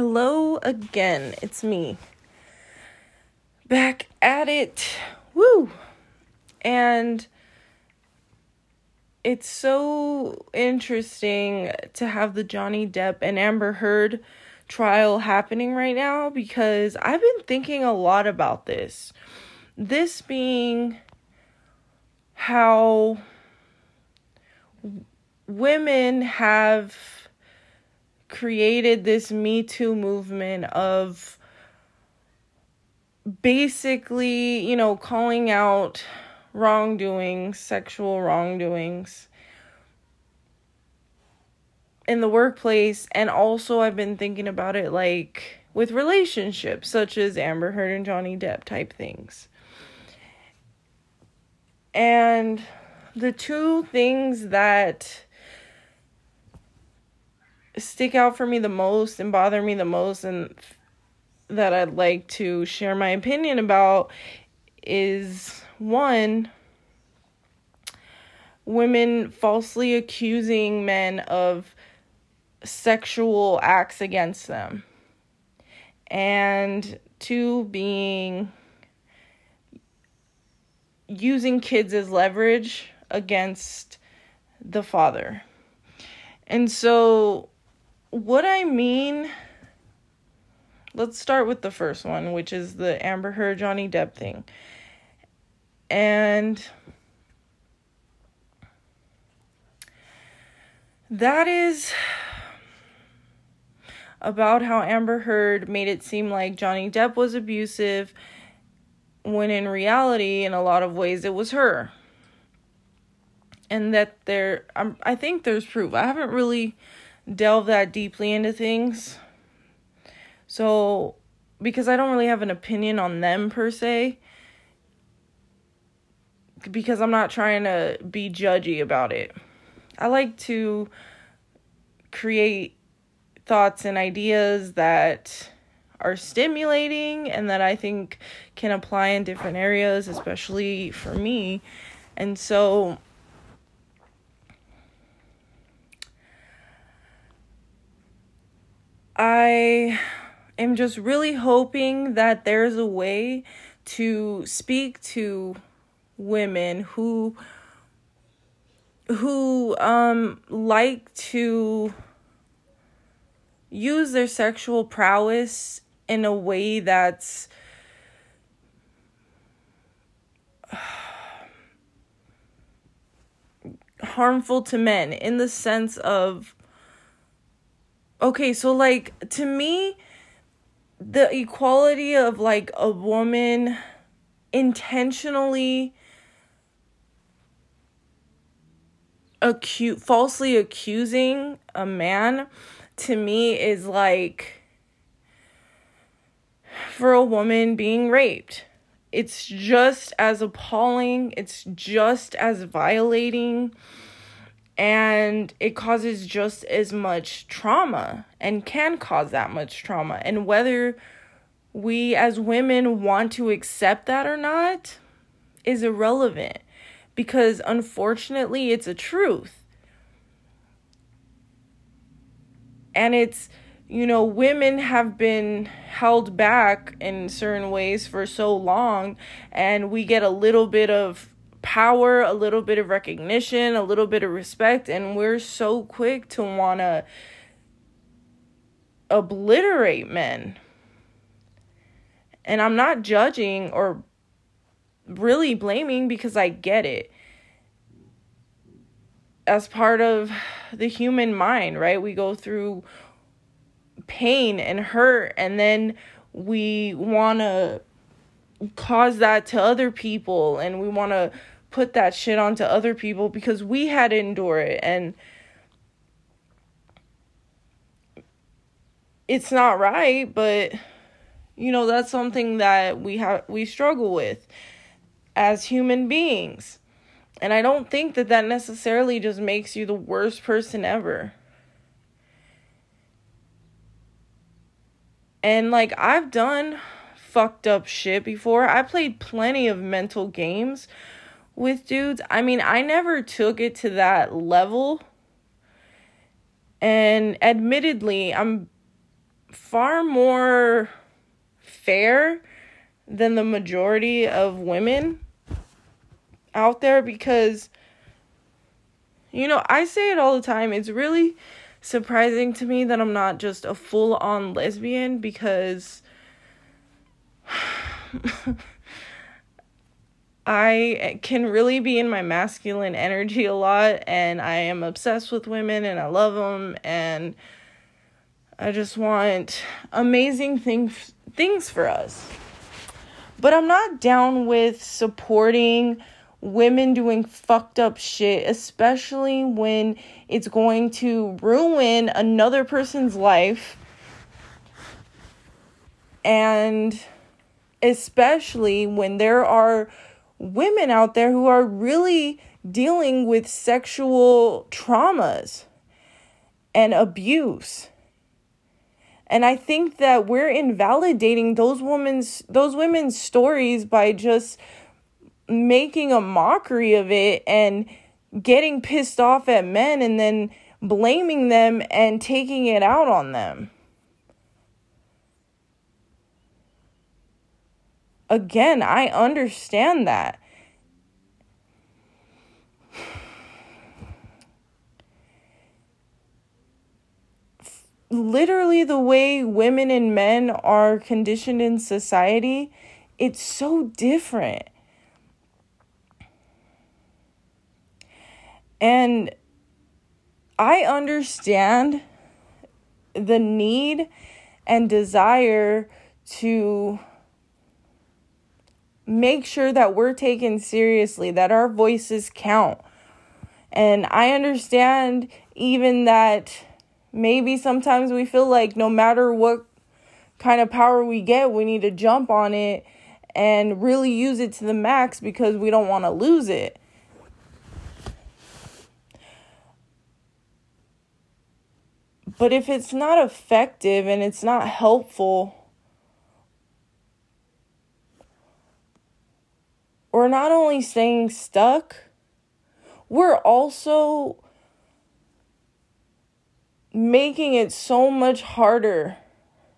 Hello again. It's me. Back at it. Woo! And it's so interesting to have the Johnny Depp and Amber Heard trial happening right now because I've been thinking a lot about this. This being how women have created this Me Too movement of basically, you know, calling out wrongdoings, sexual wrongdoings in the workplace. And also, I've been thinking about it like with relationships, such as Amber Heard and Johnny Depp type things. And the two things that stick out for me the most and bother me the most and that I'd like to share my opinion about is one women falsely accusing men of sexual acts against them and two being using kids as leverage against the father. And so what I mean, let's start with the first one, which is the Amber Heard Johnny Depp thing. And that is about how Amber Heard made it seem like Johnny Depp was abusive when in reality in a lot of ways it was her. And that there um, I think there's proof. I haven't really delve that deeply into things. So, because I don't really have an opinion on them per se, because I'm not trying to be judgy about it. I like to create thoughts and ideas that are stimulating and that I think can apply in different areas, especially for me. And so I am just really hoping that there's a way to speak to women who who um like to use their sexual prowess in a way that's harmful to men in the sense of okay, so like to me, the equality of like a woman intentionally acute falsely accusing a man to me is like for a woman being raped. It's just as appalling, it's just as violating and it causes just as much trauma and can cause that much trauma. And whether we as women want to accept that or not is irrelevant because unfortunately it's a truth. And it's, you know, women have been held back in certain ways for so long, and we get a little bit of power, a little bit of recognition, a little bit of respect, and we're so quick to want to obliterate men. And I'm not judging or really blaming because I get it. As part of the human mind, right? We go through pain and hurt, and then we want to cause that to other people and we want to put that shit onto other people because we had to endure it and it's not right but you know that's something that we have we struggle with as human beings. And i don't think that that necessarily just makes you the worst person ever. And like i've done fucked up shit before. I played plenty of mental games with dudes. I mean, I never took it to that level. And admittedly, I'm far more fair than the majority of women out there because you know, I say it all the time. It's really surprising to me that I'm not just a full on lesbian because I can really be in my masculine energy a lot and I am obsessed with women and I love them and I just want amazing things things for us. But I'm not down with supporting women doing fucked up shit, especially when it's going to ruin another person's life. And especially when there are women out there who are really dealing with sexual traumas and abuse. And I think that we're invalidating those women's those women's stories by just making a mockery of it and getting pissed off at men and then blaming them and taking it out on them. Again, I understand that. Literally, the way women and men are conditioned in society, it's so different. And I understand the need and desire to make sure that we're taken seriously, that our voices count. And I understand even that maybe sometimes we feel like no matter what kind of power we get, we need to jump on it and really use it to the max because we don't want to lose it. But if it's not effective and it's not helpful, we're not only staying stuck, we're also making it so much harder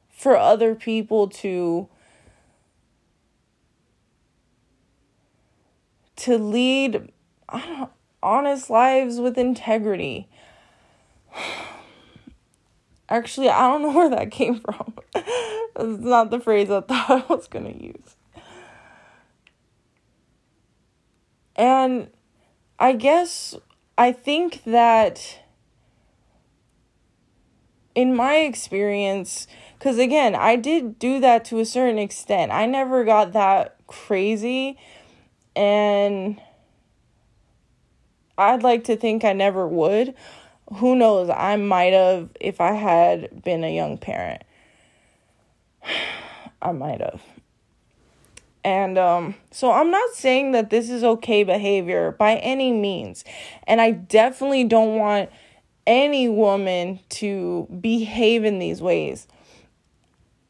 for other people to to lead honest lives with integrity. Actually, I don't know where that came from. That's not the phrase I thought I was going to use. And I guess I think that in my experience, because again, I did do that to a certain extent. I never got that crazy, and I'd like to think I never would who knows, I might have if I had been a young parent. I might have. And um, so I'm not saying that this is okay behavior by any means. And I definitely don't want any woman to behave in these ways.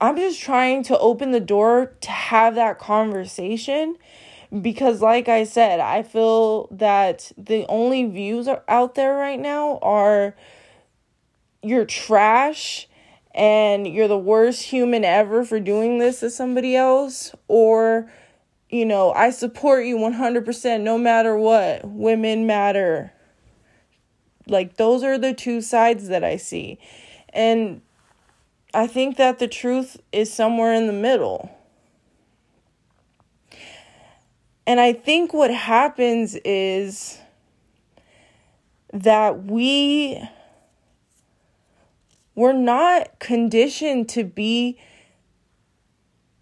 I'm just trying to open the door to have that conversation because like I said, I feel that the only views are out there right now are you're trash and you're the worst human ever for doing this to somebody else or you know, I support you 100% no matter what. Women matter. Like those are the two sides that I see. And I think that the truth is somewhere in the middle. And I think what happens is that we we're not conditioned to be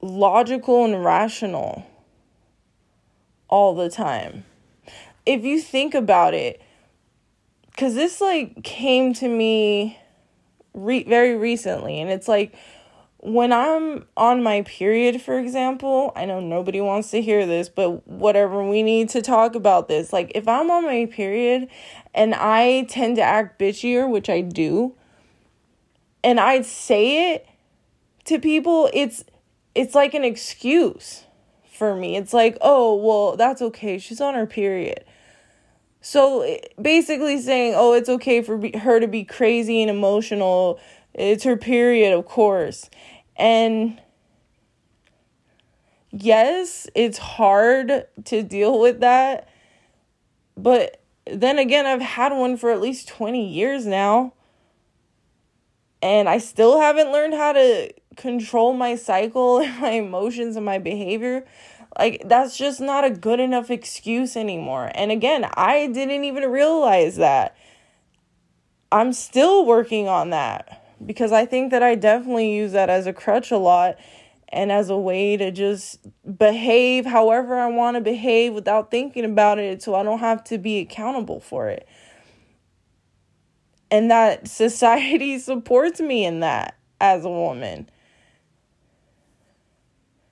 logical and rational all the time. If you think about it, cuz this like came to me re- very recently and it's like when I'm on my period, for example, I know nobody wants to hear this, but whatever, we need to talk about this. Like, if I'm on my period and I tend to act bitchier, which I do, and I'd say it to people, it's it's like an excuse for me. It's like, oh, well, that's okay. She's on her period. So eh, basically saying, oh, it's okay for her to be crazy and emotional It's her period, of course. And yes, it's hard to deal with that. But then again, I've had one for at least 20 years now. And I still haven't learned how to control my cycle and my emotions and my behavior. Like, that's just not a good enough excuse anymore. And again, I didn't even realize that. I'm still working on that because I think that I definitely use that as a crutch a lot and as a way to just behave however I want to behave without thinking about it so I don't have to be accountable for it. And that society supports me in that as a woman.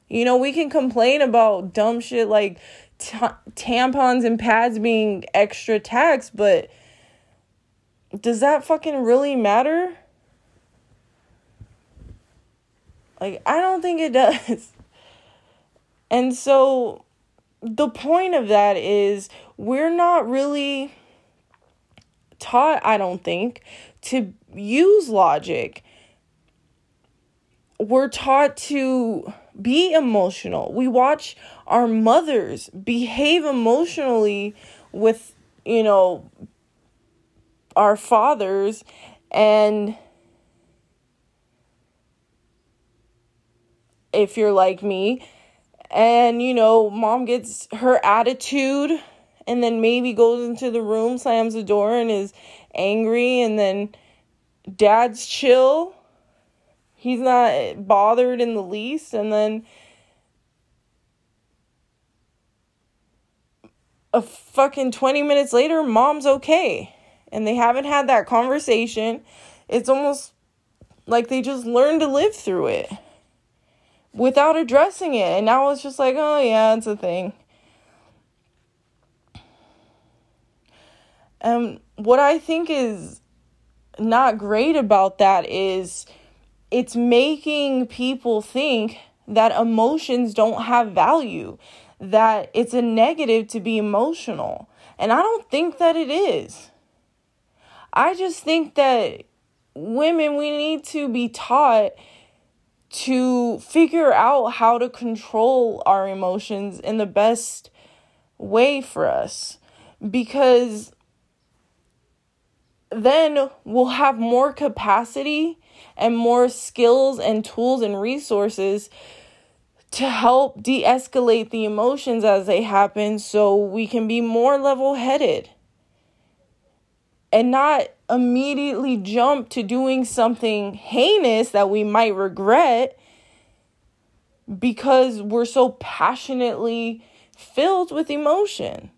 You know, we can complain about dumb shit like t- tampons and pads being extra tax, but does that fucking really matter? Like, I don't think it does. And so the point of that is we're not really taught, I don't think, to use logic. We're taught to be emotional. We watch our mothers behave emotionally with, you know, our fathers and if you're like me and you know mom gets her attitude and then maybe goes into the room slams the door and is angry and then dad's chill he's not bothered in the least and then a fucking 20 minutes later mom's okay and they haven't had that conversation it's almost like they just learned to live through it without addressing it. And now it's just like, oh, yeah, it's a thing. And what I think is not great about that is it's making people think that emotions don't have value, that it's a negative to be emotional. And I don't think that it is. I just think that women, we need to be taught to figure out how to control our emotions in the best way for us because then we'll have more capacity and more skills and tools and resources to help de escalate the emotions as they happen so we can be more level headed and not immediately jump to doing something heinous that we might regret because we're so passionately filled with emotion.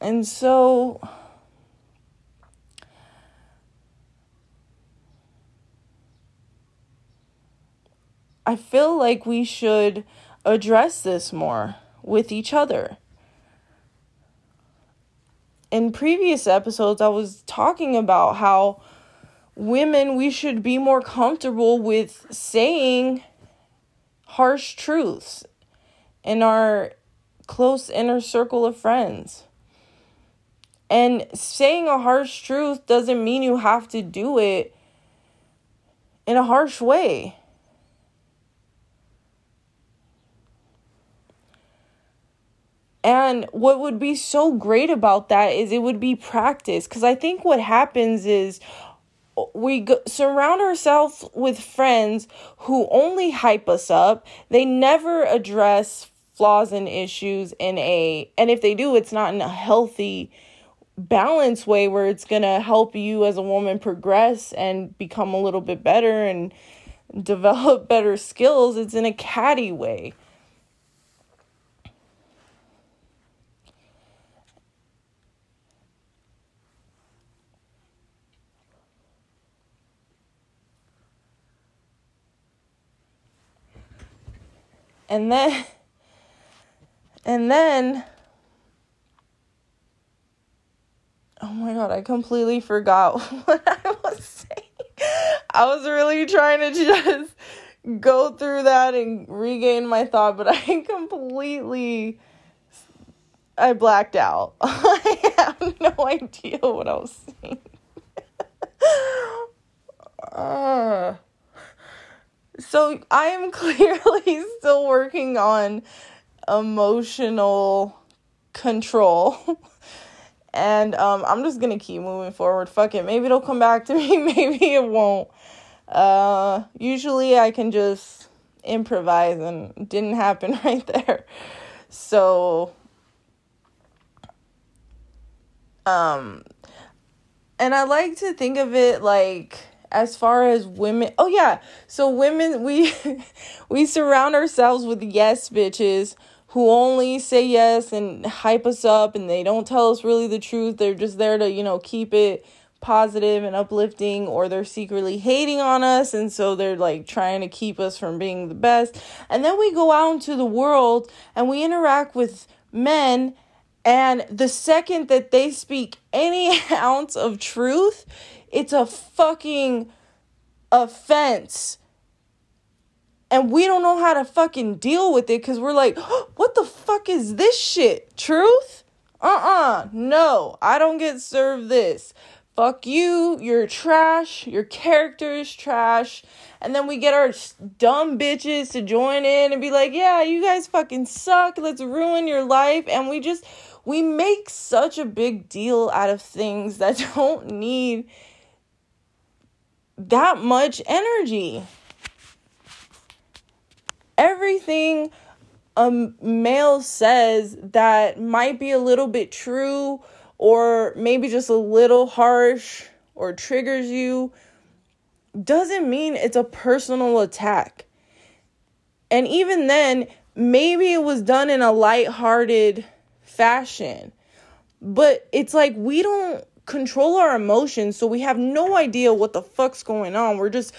And so I feel like we should address this more with each other. In previous episodes, I was talking about how women, we should be more comfortable with saying harsh truths in our close inner circle of friends. And saying a harsh truth doesn't mean you have to do it in a harsh way. And what would be so great about that is it would be practice. Because I think what happens is we go, surround ourselves with friends who only hype us up. They never address flaws and issues in a, and if they do, it's not in a healthy, balanced way where it's going to help you as a woman progress and become a little bit better and develop better skills. It's in a catty way. And then and then Oh my god, I completely forgot what I was saying. I was really trying to just go through that and regain my thought, but I completely I blacked out. I have no idea what I was saying. uh, so I am clearly still working on emotional control. And um, I'm just gonna keep moving forward. Fuck it. Maybe it'll come back to me, maybe it won't. Uh, usually I can just improvise and didn't happen right there. So um and I like to think of it like as far as women oh yeah so women we we surround ourselves with yes bitches who only say yes and hype us up and they don't tell us really the truth. They're just there to you know keep it positive and uplifting or they're secretly hating on us and so they're like trying to keep us from being the best. And then we go out into the world and we interact with men and the second that they speak any ounce of truth it's a fucking offense and we don't know how to fucking deal with it because we're like, what the fuck is this shit? Truth? Uh uh-uh, uh no, I don't get served this fuck you, you're trash, your character is trash. And then we get our dumb bitches to join in and be like, yeah, you guys fucking suck. Let's ruin your life. And we just, we make such a big deal out of things that don't need that much energy. Everything a male says that might be a little bit true or maybe just a little harsh or triggers you doesn't mean it's a personal attack. And even then, maybe it was done in a light-hearted fashion. But it's like we don't control our emotions, so we have no idea what the fuck's going on. We're just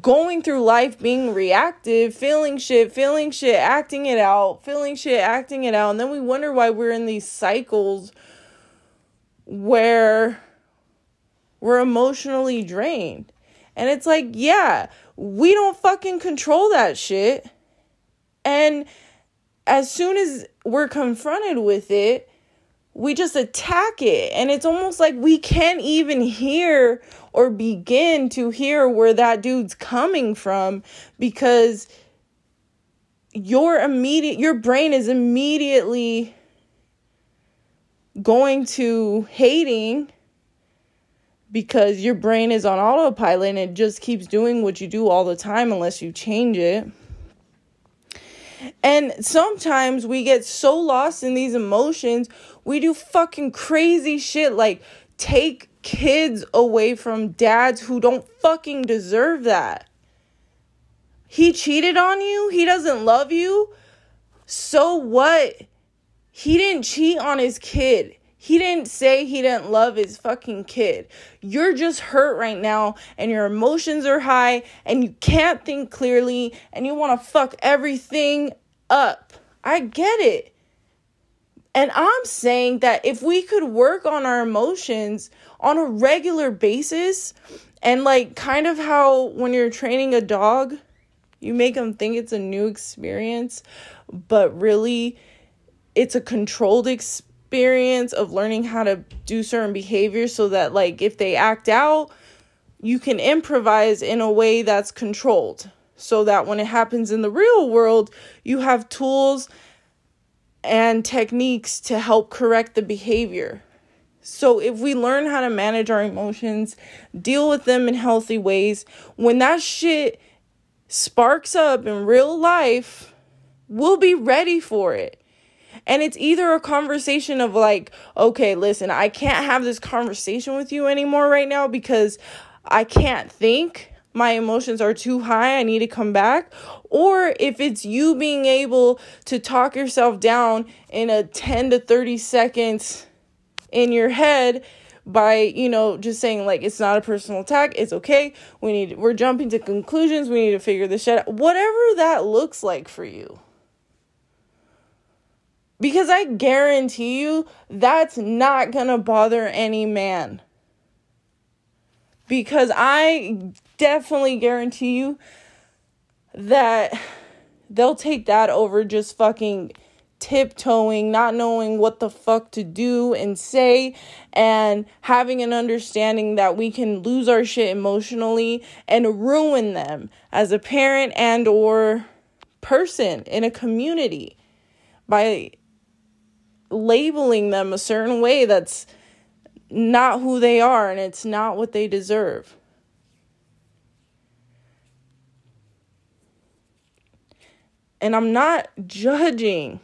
going through life being reactive, feeling shit, feeling shit, acting it out, feeling shit, acting it out. And then we wonder why we're in these cycles where we're emotionally drained. And it's like, yeah, we don't fucking control that shit. And as soon as we're confronted with it, we just attack it. And it's almost like we can't even hear or begin to hear where that dude's coming from because your immediate your brain is immediately going to hating because your brain is on autopilot and it just keeps doing what you do all the time unless you change it. And sometimes we get so lost in these emotions, we do fucking crazy shit like take kids away from dads who don't fucking deserve that. He cheated on you, he doesn't love you. So what? He didn't cheat on his kid. He didn't say he didn't love his fucking kid. You're just hurt right now and your emotions are high and you can't think clearly and you want to fuck everything up. I get it. And I'm saying that if we could work on our emotions on a regular basis and like kind of how when you're training a dog, you make them think it's a new experience, but really it's a controlled experience of learning how to do certain behaviors so that like if they act out you can improvise in a way that's controlled. So that when it happens in the real world you have tools and techniques to help correct the behavior. So if we learn how to manage our emotions deal with them in healthy ways when that shit sparks up in real life we'll be ready for it and it's either a conversation of like, okay, listen, I can't have this conversation with you anymore right now because I can't think. My emotions are too high. I need to come back. Or if it's you being able to talk yourself down in a 10 to 30 seconds in your head by you know just saying like it's not a personal attack it's okay we need we're jumping to conclusions we need to figure this shit out whatever that looks like for you because I guarantee you that's not going to bother any man. Because I definitely guarantee you that they'll take that over just fucking tiptoeing, not knowing what the fuck to do and say, and having an understanding that we can lose our shit emotionally and ruin them as a parent and or person in a community by labeling them a certain way that's not who they are and it's not what they deserve. And I'm not judging.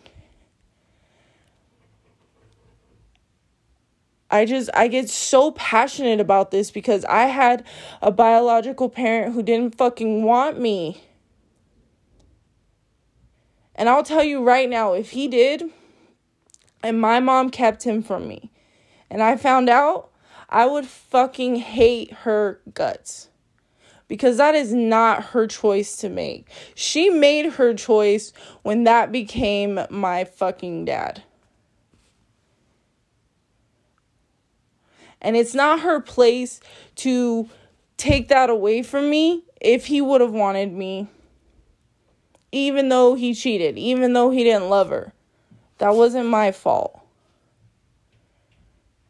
I just I get so passionate about this because I had a biological parent who didn't fucking want me. And I'll tell you right now if he did and my mom kept him from me and I found out, I would fucking hate her guts because that is not her choice to make. She made her choice when that became my fucking dad. And it's not her place to take that away from me if he would have wanted me, even though he cheated, even though he didn't love her. That wasn't my fault.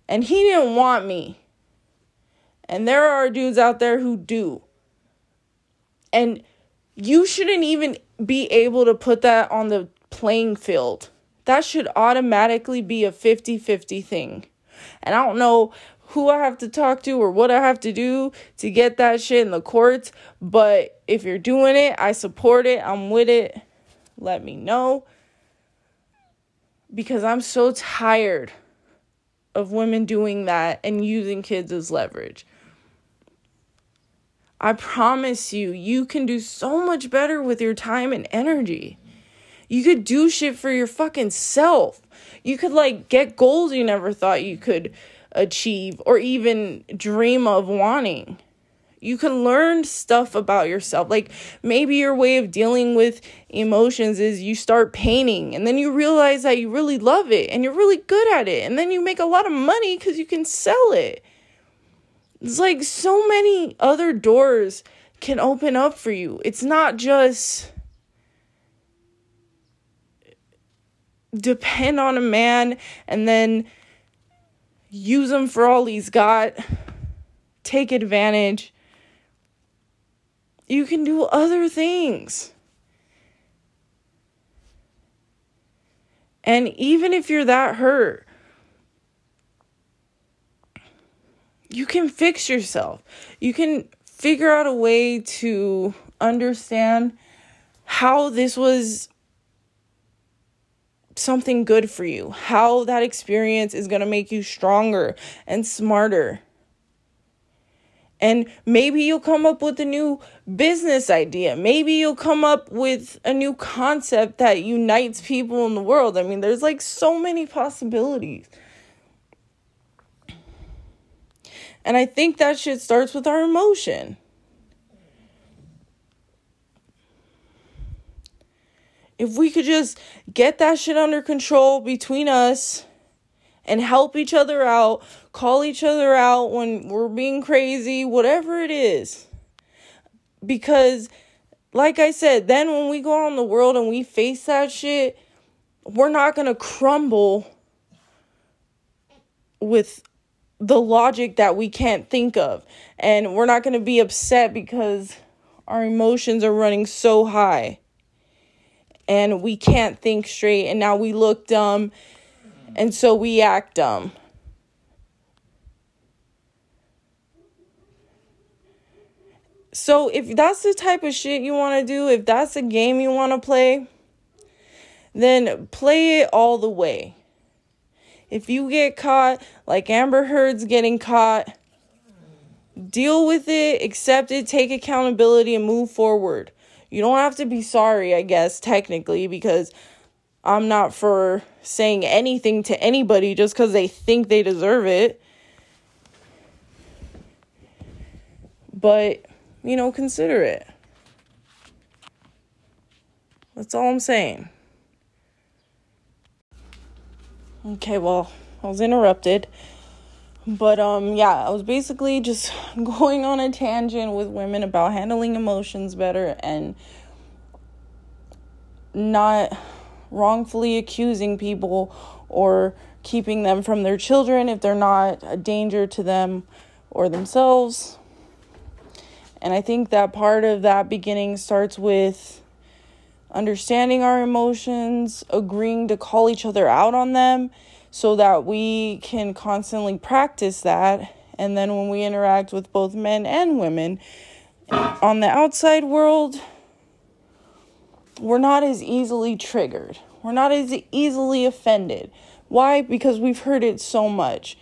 And he didn't want me. And there are dudes out there who do. And you shouldn't even be able to put that on the playing field. That should automatically be a 50 50 thing. And I don't know who I have to talk to or what I have to do to get that shit in the courts, but if you're doing it, I support it, I'm with it. Let me know. Because I'm so tired of women doing that and using kids as leverage. I promise you, you can do so much better with your time and energy. You could do shit for your fucking self. You could like get goals you never thought you could achieve or even dream of wanting you can learn stuff about yourself. Like maybe your way of dealing with emotions is you start painting and then you realize that you really love it and you're really good at it. And then you make a lot of money because you can sell it. It's like so many other doors can open up for you. It's not just depend on a man and then use him for all he's got, take advantage. You can do other things. And even if you're that hurt, you can fix yourself. You can figure out a way to understand how this was something good for you, how that experience is going to make you stronger and smarter. And maybe you'll come up with a new business idea. Maybe you'll come up with a new concept that unites people in the world. I mean, there's like so many possibilities. And I think that shit starts with our emotion. If we could just get that shit under control between us and help each other out, call each other out when we're being crazy, whatever it is. Because, like I said, then when we go out in the world and we face that shit, we're not going to crumble with the logic that we can't think of. And we're not going to be upset because our emotions are running so high and we can't think straight and now we look dumb and so we act dumb. So if that's the type of shit you want to do, if that's a game you want to play, then play it all the way. If you get caught like Amber Heard's getting caught, deal with it, accept it, take accountability and move forward. You don't have to be sorry, I guess, technically, because I'm not for saying anything to anybody just because they think they deserve it. But, you know, consider it. That's all I'm saying. Okay, well, I was interrupted. But um yeah, I was basically just going on a tangent with women about handling emotions better and not wrongfully accusing people or keeping them from their children if they're not a danger to them or themselves. And I think that part of that beginning starts with understanding our emotions, agreeing to call each other out on them so that we can constantly practice that. And then when we interact with both men and women on the outside world, we're not as easily triggered. We're not as easily offended. Why? Because we've heard it so much.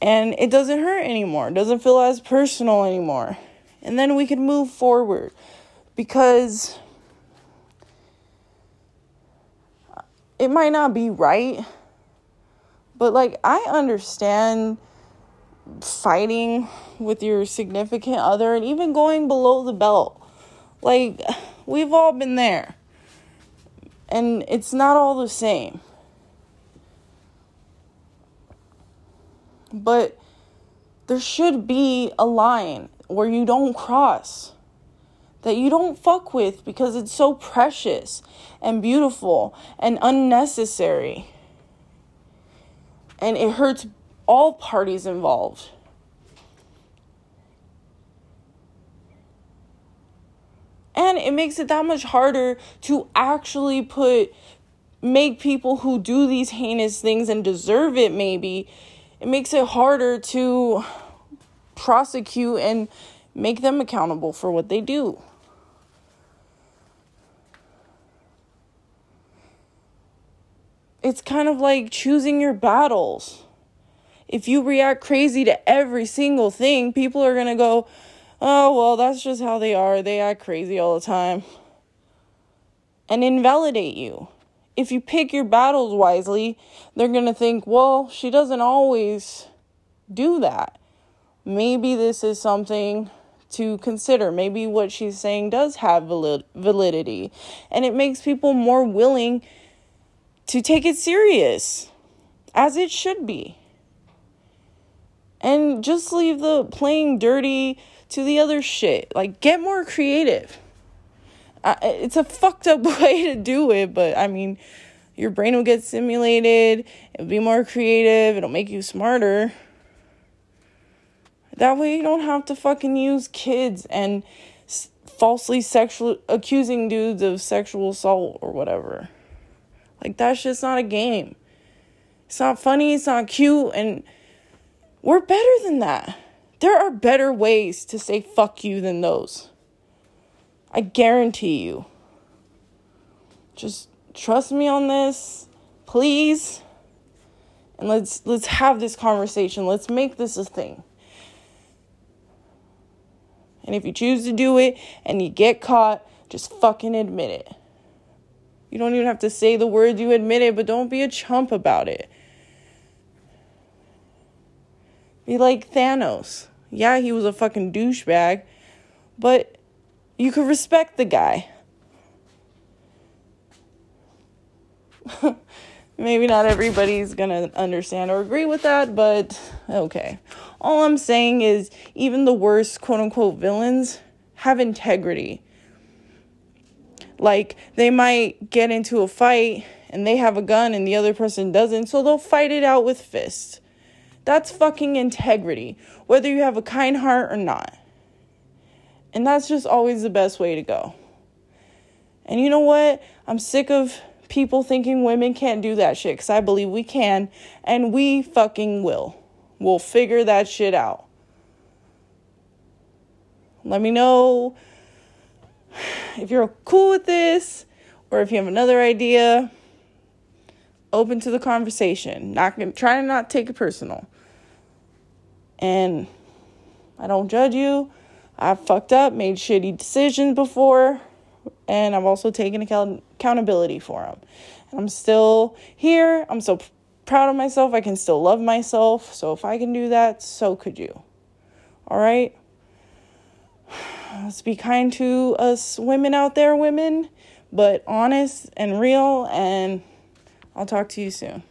And it doesn't hurt anymore. It doesn't feel as personal anymore. And then we can move forward because it might not be right, but like I understand fighting with your significant other and even going below the belt. Like we've all been there. And it's not all the same. But there should be a line where you don't cross that you don't fuck with because it's so precious and beautiful and unnecessary. And it hurts all parties involved. And it makes it that much harder to actually put make people who do these heinous things and deserve it maybe it makes it harder to prosecute and make them accountable for what they do. it's kind of like choosing your battles. If you react crazy to every single thing, people are going to go, oh, well, that's just how they are. They act crazy all the time. And invalidate you. If you pick your battles wisely, they're going to think, well, she doesn't always do that. Maybe this is something to consider. Maybe what she's saying does have valid- validity. And it makes people more willing to take it serious as it should be. And just leave the playing dirty to the other shit. Like, get more creative. Uh, it's a fucked up way to do it, but I mean, your brain will get stimulated, it'll be more creative, it'll make you smarter. That way, you don't have to fucking use kids and s- falsely sexual accusing dudes of sexual assault or whatever. Like that's just not a game. It's not funny, it's not cute, and we're better than that. There are better ways to say fuck you than those. I guarantee you. Just trust me on this, please. And let's let's have this conversation. Let's make this a thing. And if you choose to do it and you get caught, just fucking admit it. You don't even have to say the words, you admit it, but don't be a chump about it. Be like Thanos. Yeah, he was a fucking douchebag, but you could respect the guy. Maybe not everybody's gonna understand or agree with that, but okay. All I'm saying is, even the worst quote unquote villains have integrity. Like they might get into a fight and they have a gun and the other person doesn't, so they'll fight it out with fists. That's fucking integrity, whether you have a kind heart or not. And that's just always the best way to go. And you know what? I'm sick of people thinking women can't do that shit because I believe we can, and we fucking will. We'll figure that shit out. Let me know if you're cool with this or if you have another idea, open to the conversation. Not gonna try to not take it personal. And I don't judge you. I've fucked up, made shitty decisions before, and I've also taken account- accountability for them. And I'm still here. I'm so proud of myself. I can still love myself. So if I can do that, so could you. All right? let's be kind to us women out there, women, but honest and real. And I'll talk to you soon.